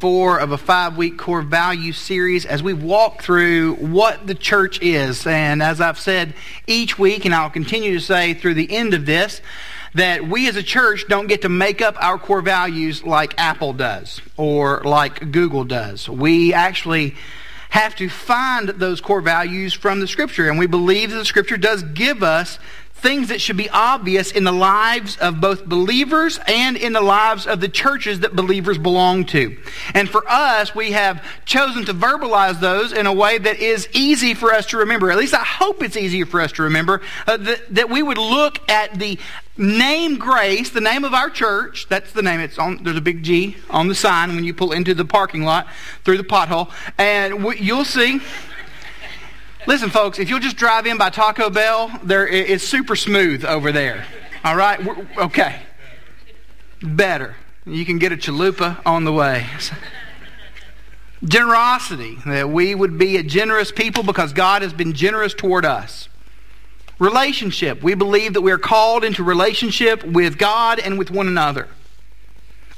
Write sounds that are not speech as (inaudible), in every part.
four of a five week core value series as we walk through what the church is. And as I've said each week, and I'll continue to say through the end of this, that we as a church don't get to make up our core values like Apple does or like Google does. We actually have to find those core values from the Scripture. And we believe that the Scripture does give us things that should be obvious in the lives of both believers and in the lives of the churches that believers belong to. And for us, we have chosen to verbalize those in a way that is easy for us to remember. At least I hope it's easier for us to remember uh, that, that we would look at the name Grace, the name of our church. That's the name. It's on. There's a big G on the sign when you pull into the parking lot through the pothole, and you'll see. Listen, folks, if you'll just drive in by Taco Bell, there it's super smooth over there. All right? Okay. Better. You can get a chalupa on the way. Generosity, that we would be a generous people because God has been generous toward us. Relationship, we believe that we are called into relationship with God and with one another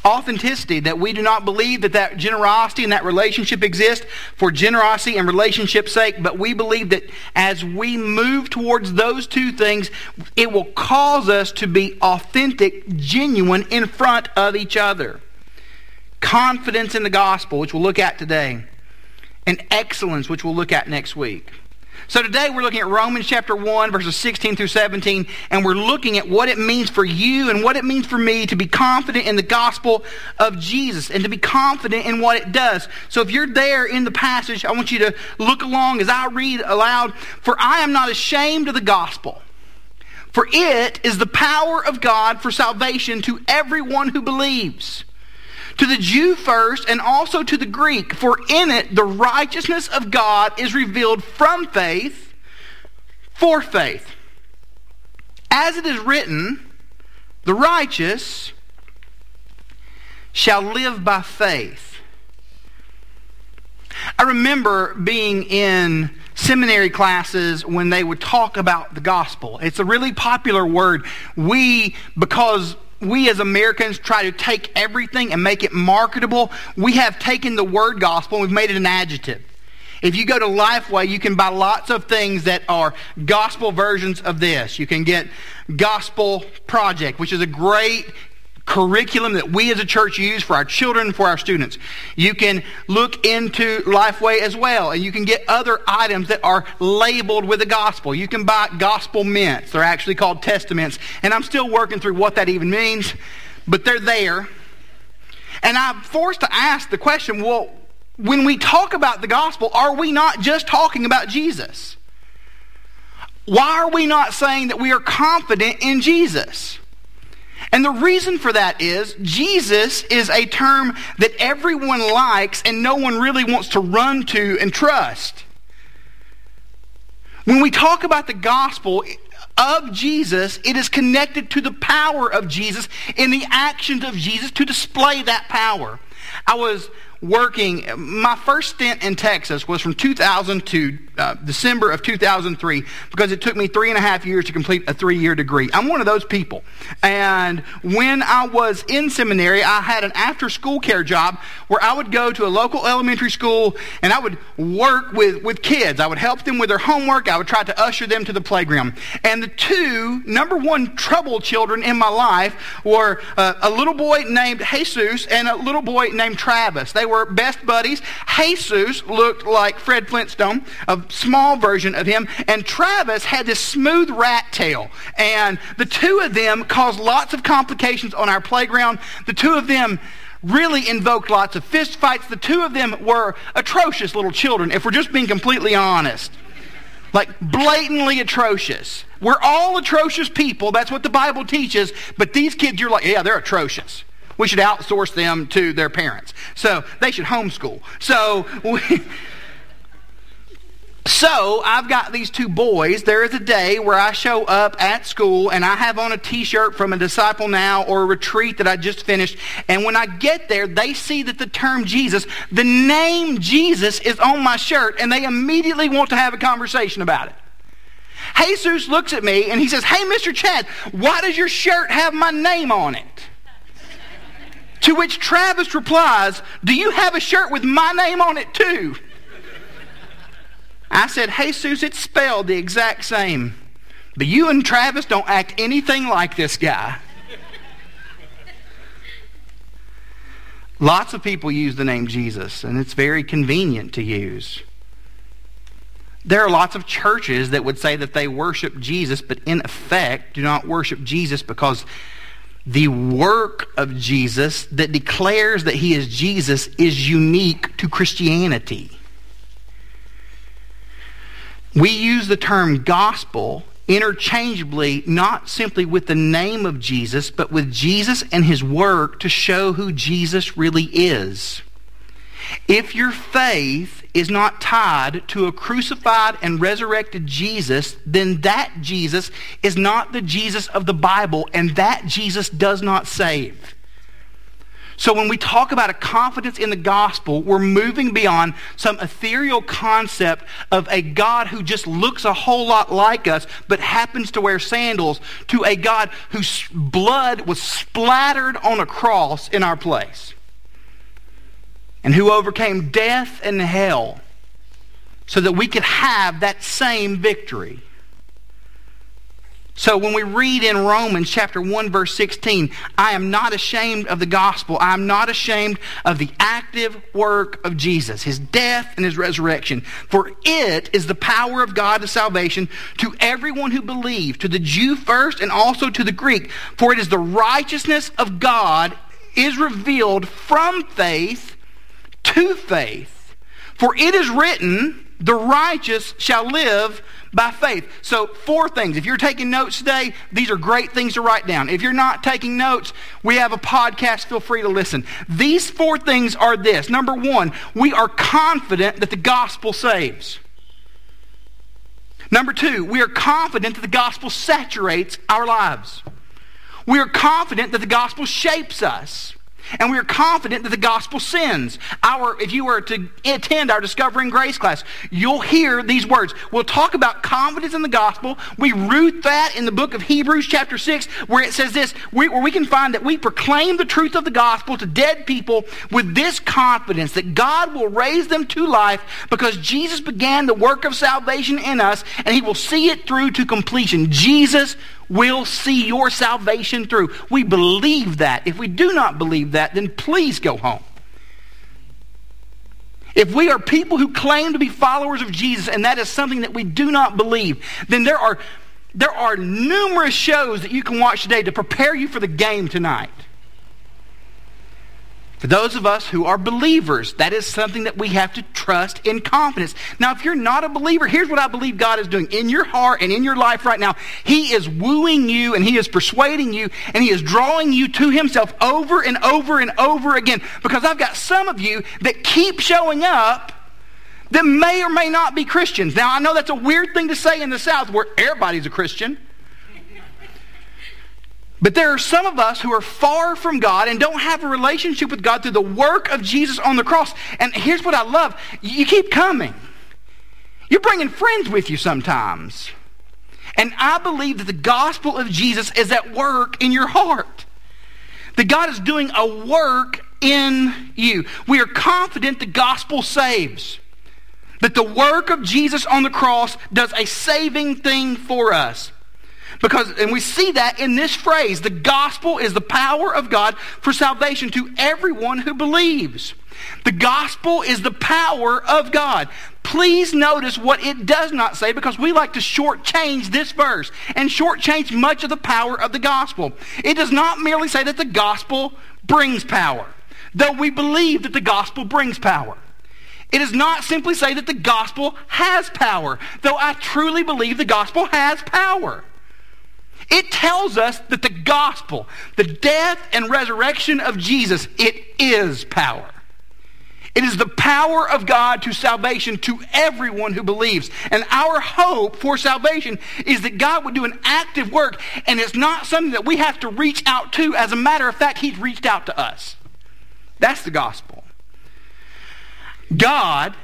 authenticity, that we do not believe that that generosity and that relationship exist for generosity and relationship's sake, but we believe that as we move towards those two things, it will cause us to be authentic, genuine in front of each other. Confidence in the gospel, which we'll look at today, and excellence, which we'll look at next week. So today we're looking at Romans chapter 1, verses 16 through 17, and we're looking at what it means for you and what it means for me to be confident in the gospel of Jesus and to be confident in what it does. So if you're there in the passage, I want you to look along as I read aloud. For I am not ashamed of the gospel. For it is the power of God for salvation to everyone who believes to the Jew first and also to the Greek, for in it the righteousness of God is revealed from faith for faith. As it is written, the righteous shall live by faith. I remember being in seminary classes when they would talk about the gospel. It's a really popular word. We, because we as Americans try to take everything and make it marketable. We have taken the word gospel and we've made it an adjective. If you go to Lifeway, you can buy lots of things that are gospel versions of this. You can get Gospel Project, which is a great curriculum that we as a church use for our children for our students. You can look into Lifeway as well, and you can get other items that are labeled with the gospel. You can buy gospel mints. They're actually called testaments, and I'm still working through what that even means, but they're there. And I'm forced to ask the question, well, when we talk about the gospel, are we not just talking about Jesus? Why are we not saying that we are confident in Jesus? And the reason for that is Jesus is a term that everyone likes and no one really wants to run to and trust. When we talk about the gospel of Jesus, it is connected to the power of Jesus in the actions of Jesus to display that power. I was working, my first stint in Texas was from 2000 to uh, December of 2003 because it took me three and a half years to complete a three year degree. I'm one of those people. And when I was in seminary, I had an after school care job where I would go to a local elementary school and I would work with, with kids. I would help them with their homework. I would try to usher them to the playground. And the two number one trouble children in my life were uh, a little boy named Jesus and a little boy named Travis. They were best buddies. Jesus looked like Fred Flintstone, a small version of him, and Travis had this smooth rat tail. And the two of them caused lots of complications on our playground. The two of them really invoked lots of fist fights. The two of them were atrocious little children, if we're just being completely honest. Like blatantly atrocious. We're all atrocious people. That's what the Bible teaches. But these kids, you're like, yeah, they're atrocious. We should outsource them to their parents. So they should homeschool. So we, (laughs) so I've got these two boys. There is a day where I show up at school and I have on a t-shirt from a Disciple Now or a retreat that I just finished. And when I get there, they see that the term Jesus, the name Jesus is on my shirt and they immediately want to have a conversation about it. Jesus looks at me and he says, Hey, Mr. Chad, why does your shirt have my name on it? To which Travis replies, Do you have a shirt with my name on it too? I said, Jesus, it's spelled the exact same. But you and Travis don't act anything like this guy. Lots of people use the name Jesus, and it's very convenient to use. There are lots of churches that would say that they worship Jesus, but in effect do not worship Jesus because the work of Jesus that declares that he is Jesus is unique to Christianity. We use the term gospel interchangeably, not simply with the name of Jesus, but with Jesus and his work to show who Jesus really is. If your faith is not tied to a crucified and resurrected Jesus, then that Jesus is not the Jesus of the Bible, and that Jesus does not save. So when we talk about a confidence in the gospel, we're moving beyond some ethereal concept of a God who just looks a whole lot like us but happens to wear sandals to a God whose blood was splattered on a cross in our place and who overcame death and hell so that we could have that same victory. So when we read in Romans chapter 1 verse 16, I am not ashamed of the gospel. I am not ashamed of the active work of Jesus, his death and his resurrection. For it is the power of God to salvation to everyone who believes, to the Jew first and also to the Greek. For it is the righteousness of God is revealed from faith to faith. For it is written, the righteous shall live by faith. So, four things. If you're taking notes today, these are great things to write down. If you're not taking notes, we have a podcast. Feel free to listen. These four things are this. Number one, we are confident that the gospel saves. Number two, we are confident that the gospel saturates our lives. We are confident that the gospel shapes us. And we are confident that the gospel sends. Our, if you were to attend our Discovering Grace class, you'll hear these words. We'll talk about confidence in the gospel. We root that in the book of Hebrews chapter 6 where it says this, where we can find that we proclaim the truth of the gospel to dead people with this confidence that God will raise them to life because Jesus began the work of salvation in us and he will see it through to completion. Jesus will see your salvation through. We believe that. If we do not believe that, then please go home. If we are people who claim to be followers of Jesus and that is something that we do not believe, then there are, there are numerous shows that you can watch today to prepare you for the game tonight. For those of us who are believers, that is something that we have to trust in confidence. Now, if you're not a believer, here's what I believe God is doing in your heart and in your life right now. He is wooing you and He is persuading you and He is drawing you to Himself over and over and over again. Because I've got some of you that keep showing up that may or may not be Christians. Now, I know that's a weird thing to say in the South where everybody's a Christian. But there are some of us who are far from God and don't have a relationship with God through the work of Jesus on the cross. And here's what I love you keep coming. You're bringing friends with you sometimes. And I believe that the gospel of Jesus is at work in your heart. That God is doing a work in you. We are confident the gospel saves. That the work of Jesus on the cross does a saving thing for us. Because, and we see that in this phrase, the gospel is the power of God for salvation to everyone who believes. The gospel is the power of God. Please notice what it does not say because we like to shortchange this verse and shortchange much of the power of the gospel. It does not merely say that the gospel brings power, though we believe that the gospel brings power. It does not simply say that the gospel has power, though I truly believe the gospel has power. It tells us that the gospel, the death and resurrection of Jesus, it is power. It is the power of God to salvation to everyone who believes. And our hope for salvation is that God would do an active work, and it's not something that we have to reach out to. As a matter of fact, He's reached out to us. That's the gospel. God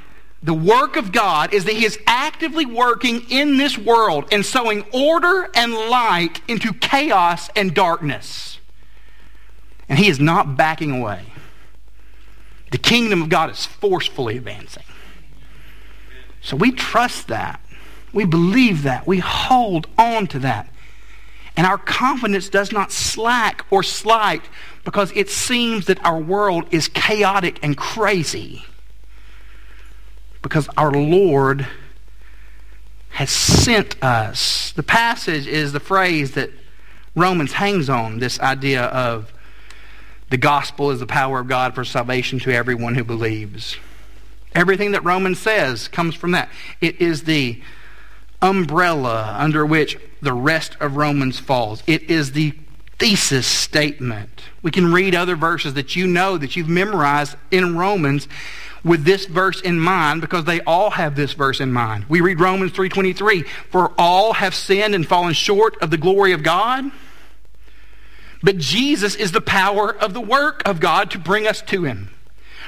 the work of God is that He is actively working in this world and sowing order and light into chaos and darkness. And he is not backing away. The kingdom of God is forcefully advancing. So we trust that. We believe that. We hold on to that. And our confidence does not slack or slight because it seems that our world is chaotic and crazy. Because our Lord has sent us. The passage is the phrase that Romans hangs on this idea of the gospel is the power of God for salvation to everyone who believes. Everything that Romans says comes from that. It is the umbrella under which the rest of Romans falls. It is the thesis statement. We can read other verses that you know that you've memorized in Romans with this verse in mind because they all have this verse in mind. We read Romans 3:23, "For all have sinned and fallen short of the glory of God." But Jesus is the power of the work of God to bring us to him.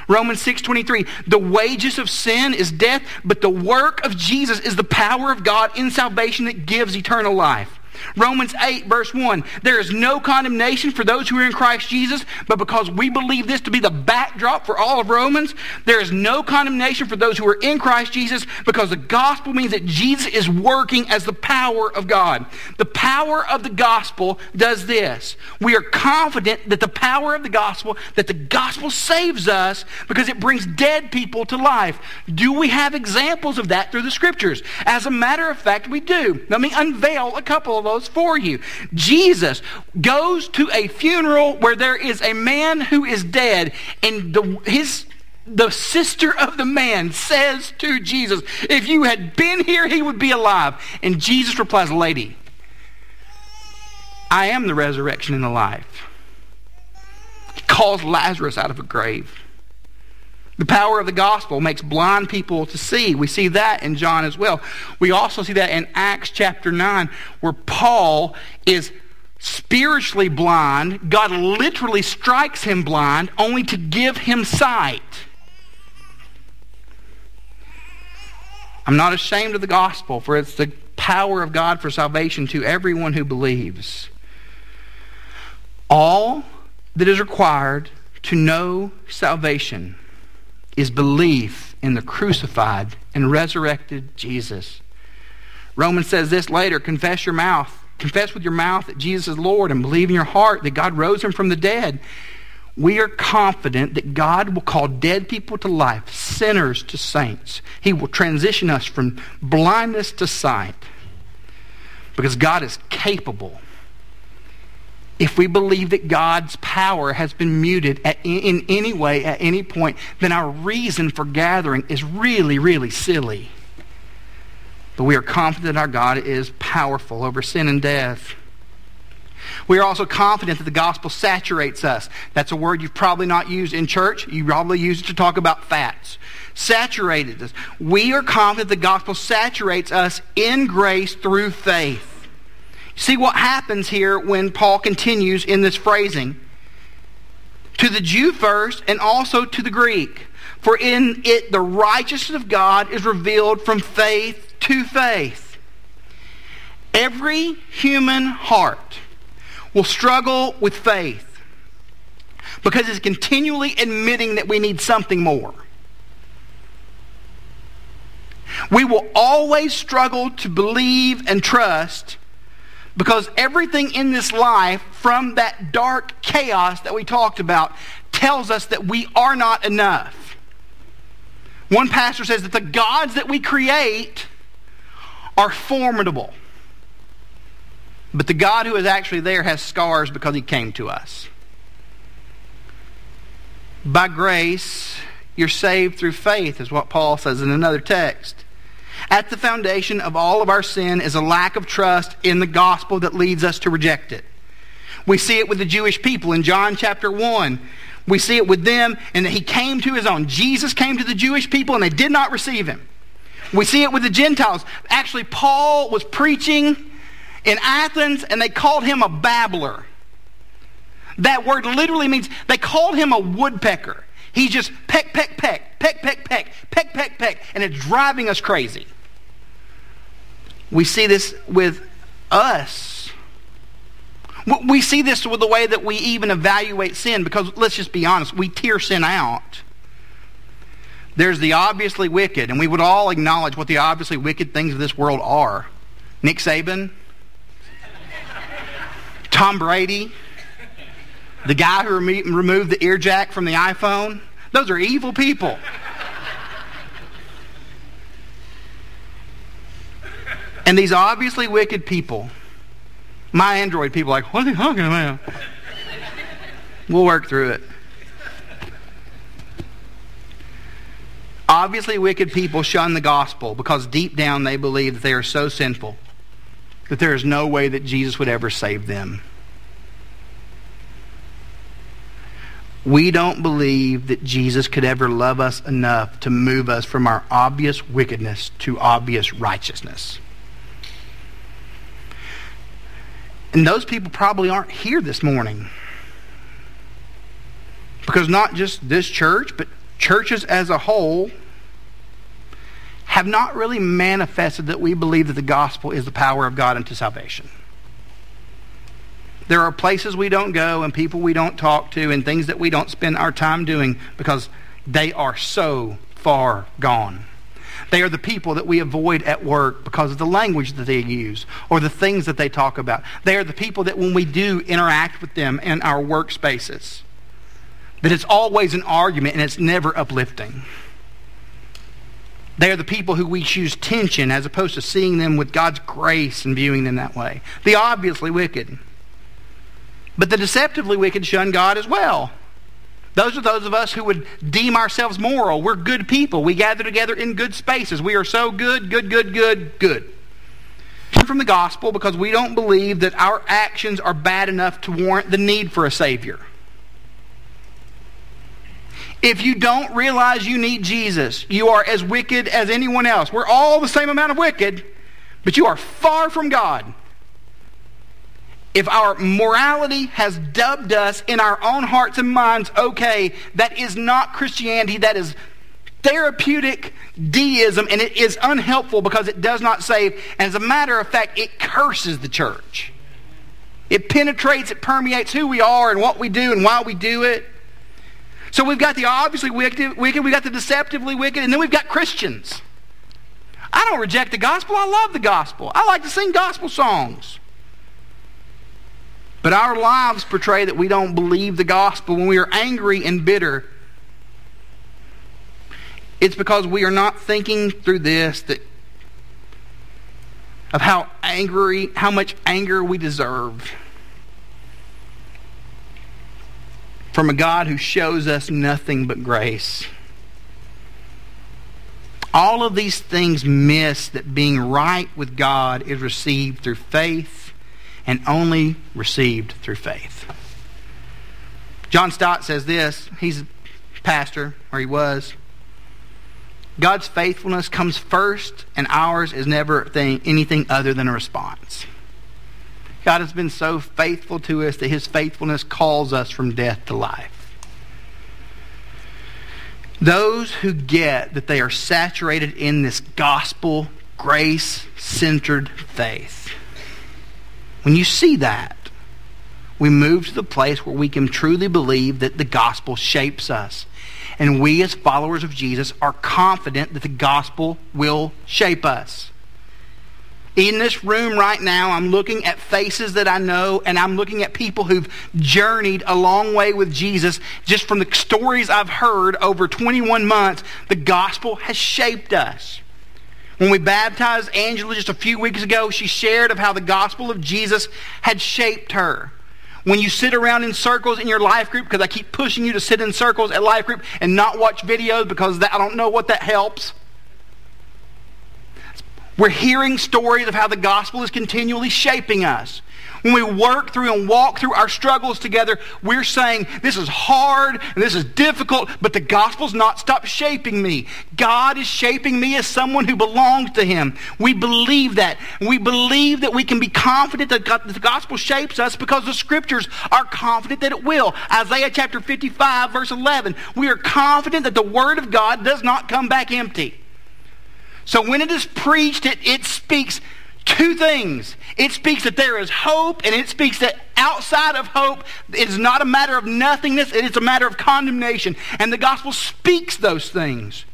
Romans 6:23 The wages of sin is death, but the work of Jesus is the power of God in salvation that gives eternal life. Romans 8, verse 1. There is no condemnation for those who are in Christ Jesus, but because we believe this to be the backdrop for all of Romans, there is no condemnation for those who are in Christ Jesus because the gospel means that Jesus is working as the power of God. The power of the gospel does this. We are confident that the power of the gospel, that the gospel saves us because it brings dead people to life. Do we have examples of that through the scriptures? As a matter of fact, we do. Let me unveil a couple of for you. Jesus goes to a funeral where there is a man who is dead, and the, his the sister of the man says to Jesus, If you had been here, he would be alive. And Jesus replies, Lady, I am the resurrection and the life. He calls Lazarus out of a grave. The power of the gospel makes blind people to see. We see that in John as well. We also see that in Acts chapter 9, where Paul is spiritually blind. God literally strikes him blind only to give him sight. I'm not ashamed of the gospel, for it's the power of God for salvation to everyone who believes. All that is required to know salvation is belief in the crucified and resurrected Jesus. Romans says this later confess your mouth. Confess with your mouth that Jesus is Lord and believe in your heart that God rose him from the dead. We are confident that God will call dead people to life, sinners to saints. He will transition us from blindness to sight because God is capable if we believe that God's power has been muted at, in any way at any point, then our reason for gathering is really, really silly. But we are confident that our God is powerful over sin and death. We are also confident that the gospel saturates us. That's a word you've probably not used in church. You probably use it to talk about fats. Saturated us. We are confident the gospel saturates us in grace through faith. See what happens here when Paul continues in this phrasing. To the Jew first, and also to the Greek. For in it the righteousness of God is revealed from faith to faith. Every human heart will struggle with faith because it's continually admitting that we need something more. We will always struggle to believe and trust because everything in this life, from that dark chaos that we talked about, tells us that we are not enough. One pastor says that the gods that we create are formidable. But the God who is actually there has scars because he came to us. By grace, you're saved through faith, is what Paul says in another text. At the foundation of all of our sin is a lack of trust in the gospel that leads us to reject it. We see it with the Jewish people in John chapter 1. We see it with them, and that he came to his own. Jesus came to the Jewish people, and they did not receive him. We see it with the Gentiles. Actually, Paul was preaching in Athens, and they called him a babbler. That word literally means they called him a woodpecker. He just peck, peck, peck, peck, peck, peck, peck, peck, peck, and it's driving us crazy. We see this with us. We see this with the way that we even evaluate sin because let's just be honest, we tier sin out. There's the obviously wicked, and we would all acknowledge what the obviously wicked things of this world are. Nick Saban, Tom Brady, the guy who removed the ear jack from the iPhone. Those are evil people. And these obviously wicked people, my Android people, like, what are they talking about? We'll work through it. Obviously, wicked people shun the gospel because deep down they believe that they are so sinful that there is no way that Jesus would ever save them. We don't believe that Jesus could ever love us enough to move us from our obvious wickedness to obvious righteousness. And those people probably aren't here this morning. Because not just this church, but churches as a whole have not really manifested that we believe that the gospel is the power of God unto salvation. There are places we don't go and people we don't talk to and things that we don't spend our time doing because they are so far gone. They are the people that we avoid at work because of the language that they use or the things that they talk about. They are the people that when we do interact with them in our workspaces, that it's always an argument and it's never uplifting. They are the people who we choose tension as opposed to seeing them with God's grace and viewing them that way. The obviously wicked. But the deceptively wicked shun God as well. Those are those of us who would deem ourselves moral. We're good people. We gather together in good spaces. We are so good, good, good, good, good. From the gospel because we don't believe that our actions are bad enough to warrant the need for a Savior. If you don't realize you need Jesus, you are as wicked as anyone else. We're all the same amount of wicked, but you are far from God if our morality has dubbed us in our own hearts and minds okay, that is not Christianity. That is therapeutic deism, and it is unhelpful because it does not save. And as a matter of fact, it curses the church. It penetrates, it permeates who we are and what we do and why we do it. So we've got the obviously wicked, wicked, we've got the deceptively wicked, and then we've got Christians. I don't reject the gospel. I love the gospel. I like to sing gospel songs. But our lives portray that we don't believe the gospel when we are angry and bitter. It's because we are not thinking through this that of how angry, how much anger we deserve from a God who shows us nothing but grace. All of these things miss that being right with God is received through faith and only received through faith. John Stott says this. He's a pastor, or he was. God's faithfulness comes first, and ours is never anything other than a response. God has been so faithful to us that his faithfulness calls us from death to life. Those who get that they are saturated in this gospel, grace centered faith when you see that, we move to the place where we can truly believe that the gospel shapes us. And we, as followers of Jesus, are confident that the gospel will shape us. In this room right now, I'm looking at faces that I know, and I'm looking at people who've journeyed a long way with Jesus. Just from the stories I've heard over 21 months, the gospel has shaped us. When we baptized Angela just a few weeks ago, she shared of how the gospel of Jesus had shaped her. When you sit around in circles in your life group, because I keep pushing you to sit in circles at life group and not watch videos because that, I don't know what that helps. We're hearing stories of how the gospel is continually shaping us. When we work through and walk through our struggles together, we're saying, this is hard and this is difficult, but the gospel's not stopped shaping me. God is shaping me as someone who belongs to him. We believe that. We believe that we can be confident that the gospel shapes us because the scriptures are confident that it will. Isaiah chapter 55 verse 11. We are confident that the word of God does not come back empty. So when it is preached, it, it speaks two things. It speaks that there is hope, and it speaks that outside of hope, is not a matter of nothingness, it is a matter of condemnation. And the gospel speaks those things.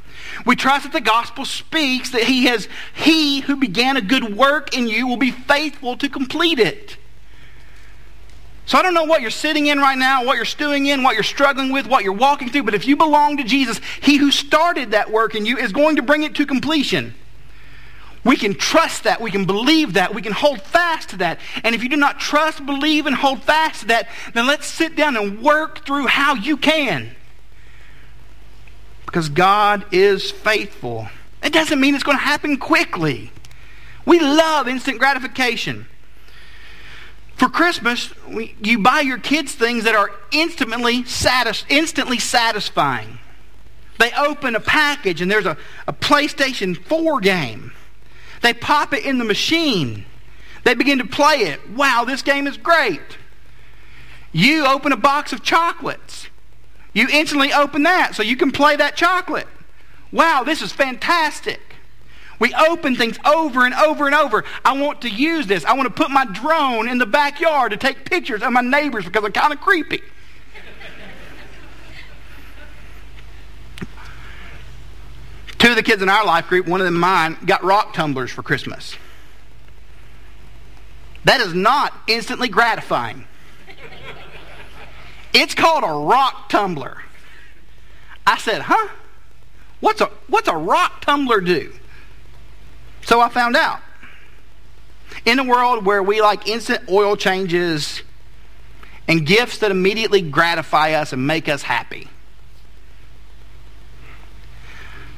We trust that the gospel speaks that he has he who began a good work in you will be faithful to complete it. So I don't know what you're sitting in right now, what you're stewing in, what you're struggling with, what you're walking through, but if you belong to Jesus, he who started that work in you is going to bring it to completion. We can trust that. We can believe that. We can hold fast to that. And if you do not trust, believe, and hold fast to that, then let's sit down and work through how you can. Because God is faithful. It doesn't mean it's going to happen quickly. We love instant gratification. For Christmas, we, you buy your kids things that are instantly, satis- instantly satisfying. They open a package and there's a, a PlayStation 4 game. They pop it in the machine. They begin to play it. Wow, this game is great. You open a box of chocolates. You instantly open that so you can play that chocolate. Wow, this is fantastic. We open things over and over and over. I want to use this. I want to put my drone in the backyard to take pictures of my neighbors because they're kind of creepy. Two of the kids in our life group, one of them mine, got rock tumblers for Christmas. That is not instantly gratifying. It's called a rock tumbler. I said, huh? What's a, what's a rock tumbler do? So I found out. In a world where we like instant oil changes and gifts that immediately gratify us and make us happy,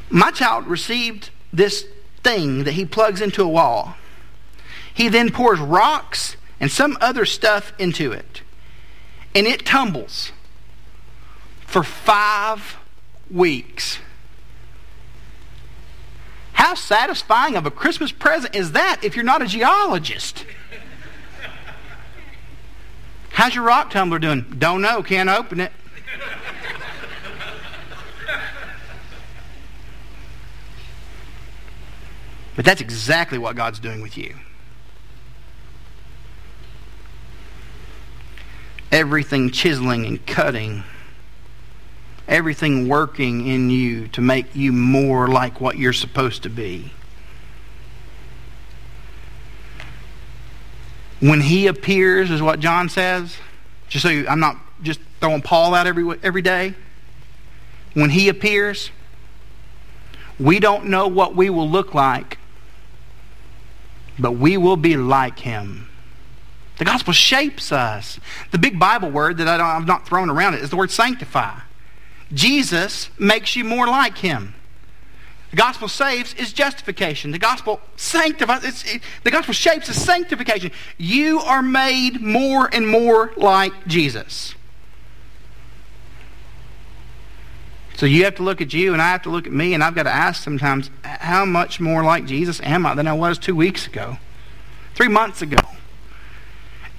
my child received this thing that he plugs into a wall. He then pours rocks and some other stuff into it, and it tumbles for five weeks. How satisfying of a Christmas present is that if you're not a geologist? How's your rock tumbler doing? Don't know, can't open it. But that's exactly what God's doing with you. Everything chiseling and cutting everything working in you to make you more like what you're supposed to be. When he appears, is what John says. Just so you, I'm not just throwing Paul out every, every day. When he appears, we don't know what we will look like, but we will be like him. The gospel shapes us. The big Bible word that I have not throwing around it is the word sanctify. Jesus makes you more like him. The gospel saves is justification. The gospel sanctifies. It, the gospel shapes is sanctification. You are made more and more like Jesus. So you have to look at you, and I have to look at me, and I've got to ask sometimes, how much more like Jesus am I than I was two weeks ago, three months ago?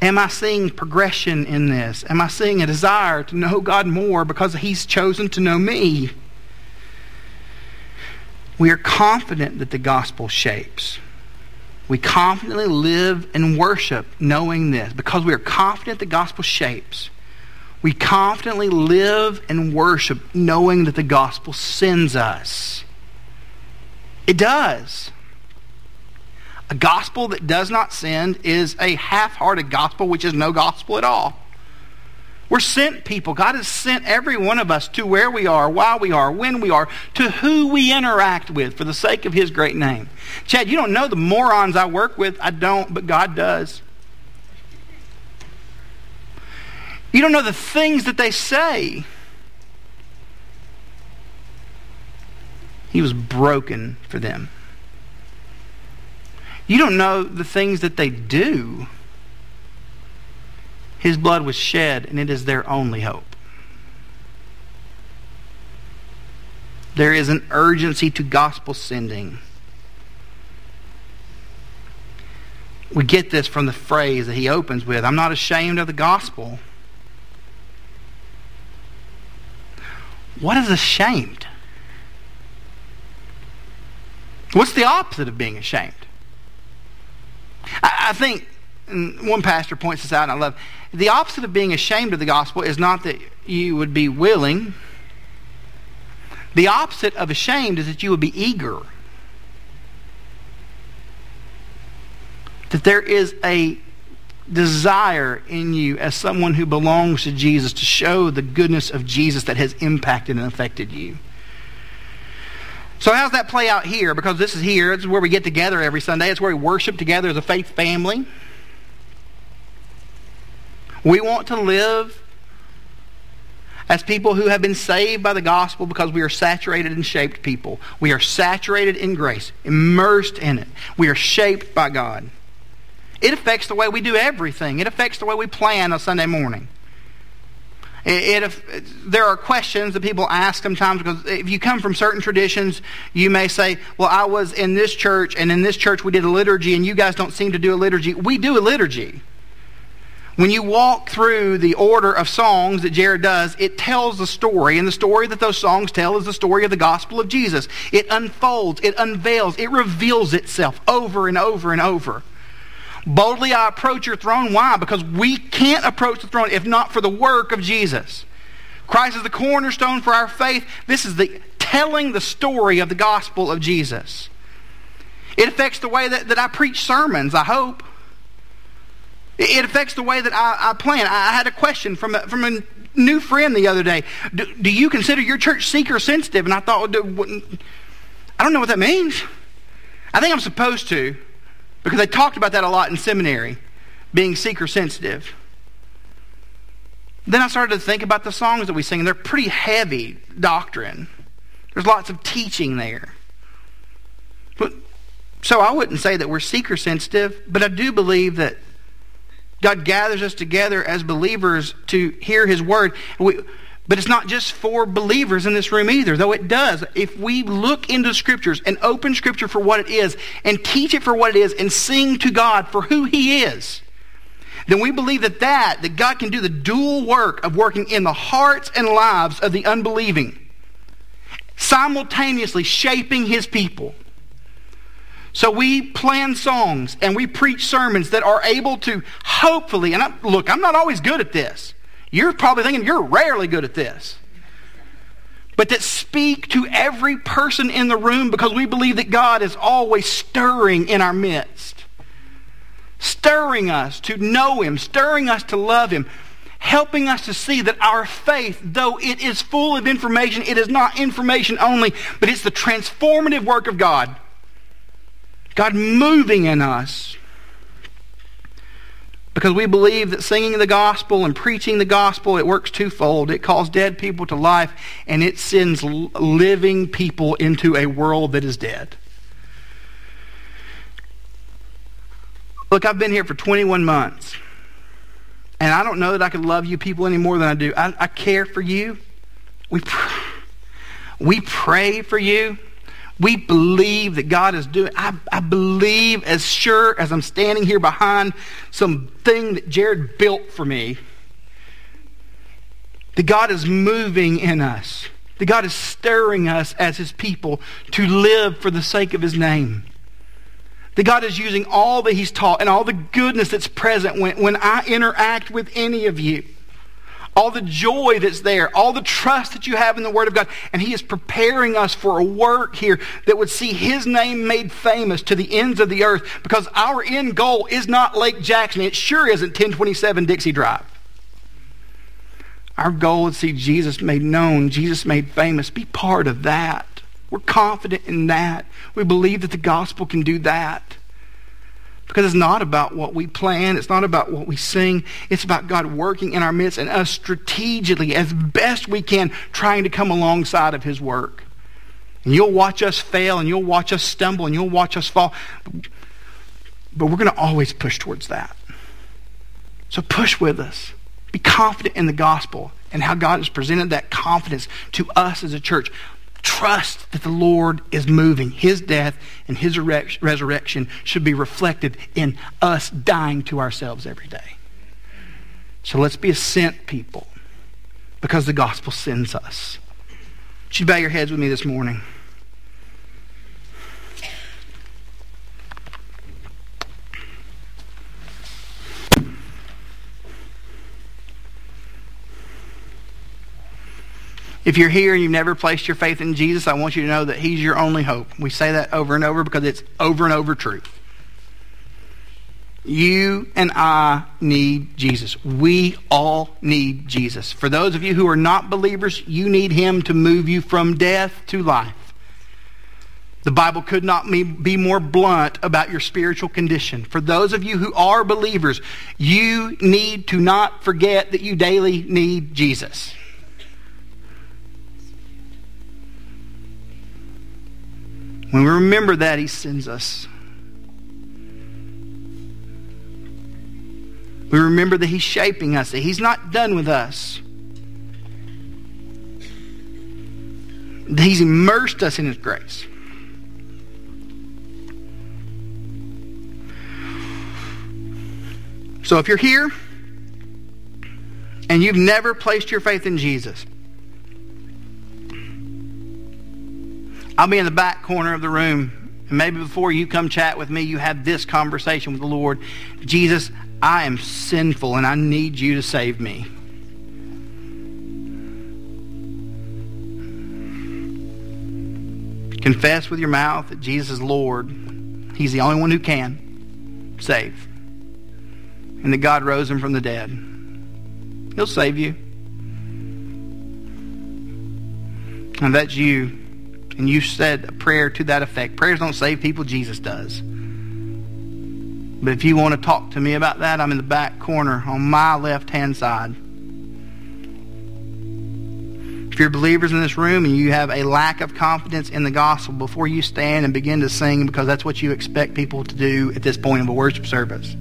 Am I seeing progression in this? Am I seeing a desire to know God more because He's chosen to know me? We are confident that the gospel shapes. We confidently live and worship knowing this because we are confident the gospel shapes. We confidently live and worship knowing that the gospel sends us. It does. A gospel that does not send is a half hearted gospel, which is no gospel at all. We're sent people. God has sent every one of us to where we are, why we are, when we are, to who we interact with for the sake of His great name. Chad, you don't know the morons I work with. I don't, but God does. You don't know the things that they say. He was broken for them. You don't know the things that they do. His blood was shed, and it is their only hope. There is an urgency to gospel sending. We get this from the phrase that he opens with I'm not ashamed of the gospel. What is ashamed? What's the opposite of being ashamed? I, think one pastor points this out, and I love the opposite of being ashamed of the gospel is not that you would be willing. The opposite of ashamed is that you would be eager. That there is a desire in you as someone who belongs to Jesus to show the goodness of Jesus that has impacted and affected you. So how's that play out here? Because this is here. Is where we get together every Sunday. It's where we worship together as a faith family. We want to live as people who have been saved by the gospel because we are saturated and shaped people. We are saturated in grace, immersed in it. We are shaped by God. It affects the way we do everything. It affects the way we plan on Sunday morning. It, it, there are questions that people ask sometimes because if you come from certain traditions, you may say, Well, I was in this church, and in this church we did a liturgy, and you guys don't seem to do a liturgy. We do a liturgy. When you walk through the order of songs that Jared does, it tells the story, and the story that those songs tell is the story of the gospel of Jesus. It unfolds, it unveils, it reveals itself over and over and over. Boldly I approach your throne. Why? Because we can't approach the throne if not for the work of Jesus. Christ is the cornerstone for our faith. This is the telling the story of the gospel of Jesus. It affects the way that, that I preach sermons, I hope. It affects the way that I, I plan. I had a question from a, from a new friend the other day. Do, do you consider your church seeker sensitive? And I thought, I don't know what that means. I think I'm supposed to. Because I talked about that a lot in seminary, being seeker sensitive. Then I started to think about the songs that we sing, and they're pretty heavy doctrine. There's lots of teaching there. But, so I wouldn't say that we're seeker sensitive, but I do believe that God gathers us together as believers to hear His word. We, but it's not just for believers in this room either, though it does. If we look into scriptures and open scripture for what it is and teach it for what it is and sing to God for who he is, then we believe that that, that God can do the dual work of working in the hearts and lives of the unbelieving, simultaneously shaping his people. So we plan songs and we preach sermons that are able to hopefully, and I, look, I'm not always good at this. You're probably thinking you're rarely good at this. But that speak to every person in the room because we believe that God is always stirring in our midst. Stirring us to know Him, stirring us to love Him, helping us to see that our faith, though it is full of information, it is not information only, but it's the transformative work of God. God moving in us because we believe that singing the gospel and preaching the gospel, it works twofold. It calls dead people to life, and it sends living people into a world that is dead. Look, I've been here for 21 months, and I don't know that I could love you people any more than I do. I, I care for you. We, pr- we pray for you. We believe that God is doing. I, I believe as sure as I'm standing here behind something that Jared built for me, that God is moving in us. That God is stirring us as his people to live for the sake of his name. That God is using all that he's taught and all the goodness that's present when, when I interact with any of you all the joy that's there, all the trust that you have in the Word of God. And He is preparing us for a work here that would see His name made famous to the ends of the earth because our end goal is not Lake Jackson. It sure isn't 1027 Dixie Drive. Our goal is to see Jesus made known, Jesus made famous. Be part of that. We're confident in that. We believe that the gospel can do that. Because it's not about what we plan, it's not about what we sing, it's about God working in our midst and us strategically, as best we can, trying to come alongside of His work. And you'll watch us fail, and you'll watch us stumble, and you'll watch us fall. But we're going to always push towards that. So push with us. Be confident in the gospel and how God has presented that confidence to us as a church trust that the Lord is moving. His death and his resurrection should be reflected in us dying to ourselves every day. So let's be a sent people because the gospel sends us. Would you bow your heads with me this morning? If you're here and you've never placed your faith in Jesus, I want you to know that He's your only hope. We say that over and over because it's over and over true. You and I need Jesus. We all need Jesus. For those of you who are not believers, you need Him to move you from death to life. The Bible could not be more blunt about your spiritual condition. For those of you who are believers, you need to not forget that you daily need Jesus. When we remember that, He sends us. We remember that He's shaping us, that He's not done with us. That He's immersed us in His grace. So if you're here and you've never placed your faith in Jesus, I'll be in the back corner of the room. And maybe before you come chat with me, you have this conversation with the Lord. Jesus, I am sinful and I need you to save me. Confess with your mouth that Jesus is Lord. He's the only one who can save and that God rose him from the dead. He'll save you. And that's you. And you said a prayer to that effect. Prayers don't save people, Jesus does. But if you want to talk to me about that, I'm in the back corner on my left hand side. If you're believers in this room and you have a lack of confidence in the gospel before you stand and begin to sing because that's what you expect people to do at this point of a worship service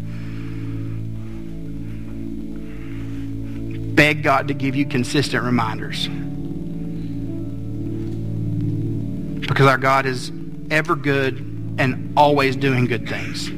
beg God to give you consistent reminders. Because our God is ever good and always doing good things.